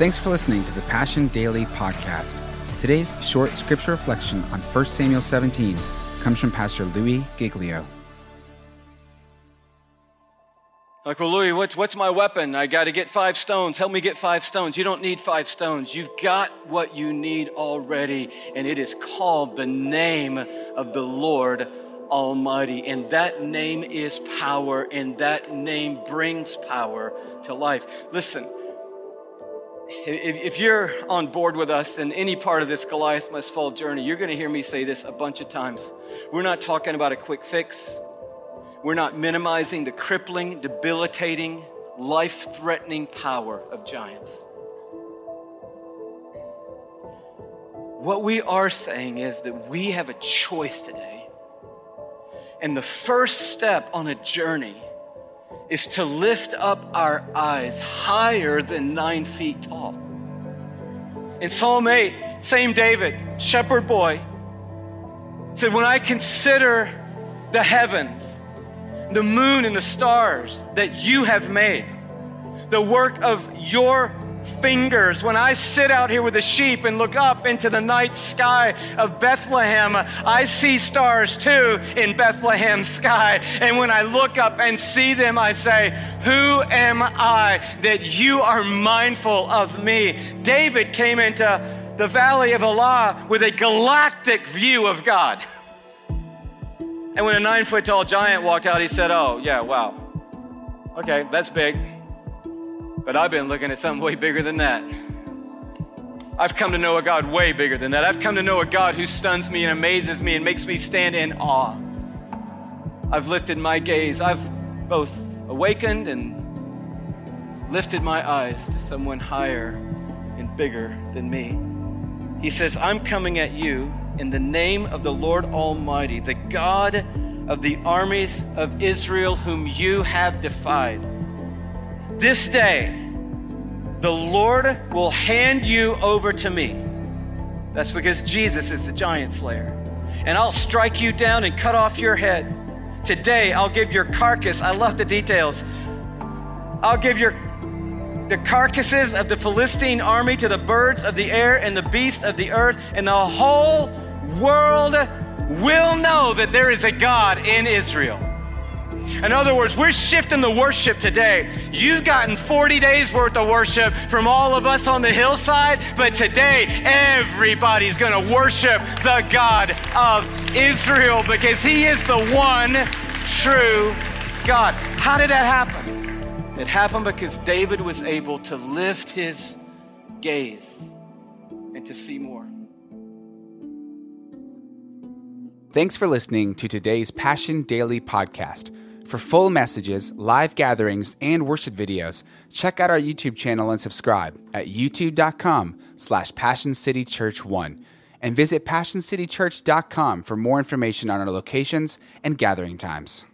Thanks for listening to the Passion Daily podcast. Today's short scripture reflection on 1 Samuel 17 comes from Pastor Louis Giglio. Like, well, Louis, what's, what's my weapon? I got to get five stones. Help me get five stones. You don't need five stones. You've got what you need already, and it is called the name of the Lord Almighty. And that name is power, and that name brings power to life. Listen, if you're on board with us in any part of this Goliath must fall journey, you're going to hear me say this a bunch of times. We're not talking about a quick fix. We're not minimizing the crippling, debilitating, life threatening power of giants. What we are saying is that we have a choice today. And the first step on a journey is to lift up our eyes higher than nine feet tall. In Psalm 8, same David, shepherd boy, said, When I consider the heavens, the moon and the stars that you have made, the work of your fingers. When I sit out here with the sheep and look up into the night sky of Bethlehem, I see stars too in Bethlehem's sky. And when I look up and see them, I say, Who am I that you are mindful of me? David came into the valley of Elah with a galactic view of God. And when a nine foot tall giant walked out, he said, Oh, yeah, wow. Okay, that's big. But I've been looking at something way bigger than that. I've come to know a God way bigger than that. I've come to know a God who stuns me and amazes me and makes me stand in awe. I've lifted my gaze. I've both awakened and lifted my eyes to someone higher and bigger than me. He says, I'm coming at you in the name of the Lord Almighty, the God of the armies of Israel, whom you have defied. This day, the Lord will hand you over to me. That's because Jesus is the giant slayer. And I'll strike you down and cut off your head. Today, I'll give your carcass, I love the details. I'll give your the carcasses of the Philistine army to the birds of the air and the beasts of the earth, and the whole world will know that there is a God in Israel. In other words, we're shifting the worship today. You've gotten 40 days worth of worship from all of us on the hillside, but today everybody's going to worship the God of Israel because he is the one true God. How did that happen? It happened because David was able to lift his gaze and to see more. Thanks for listening to today's Passion Daily podcast. For full messages, live gatherings, and worship videos, check out our YouTube channel and subscribe at youtube.com slash passioncitychurch1 and visit passioncitychurch.com for more information on our locations and gathering times.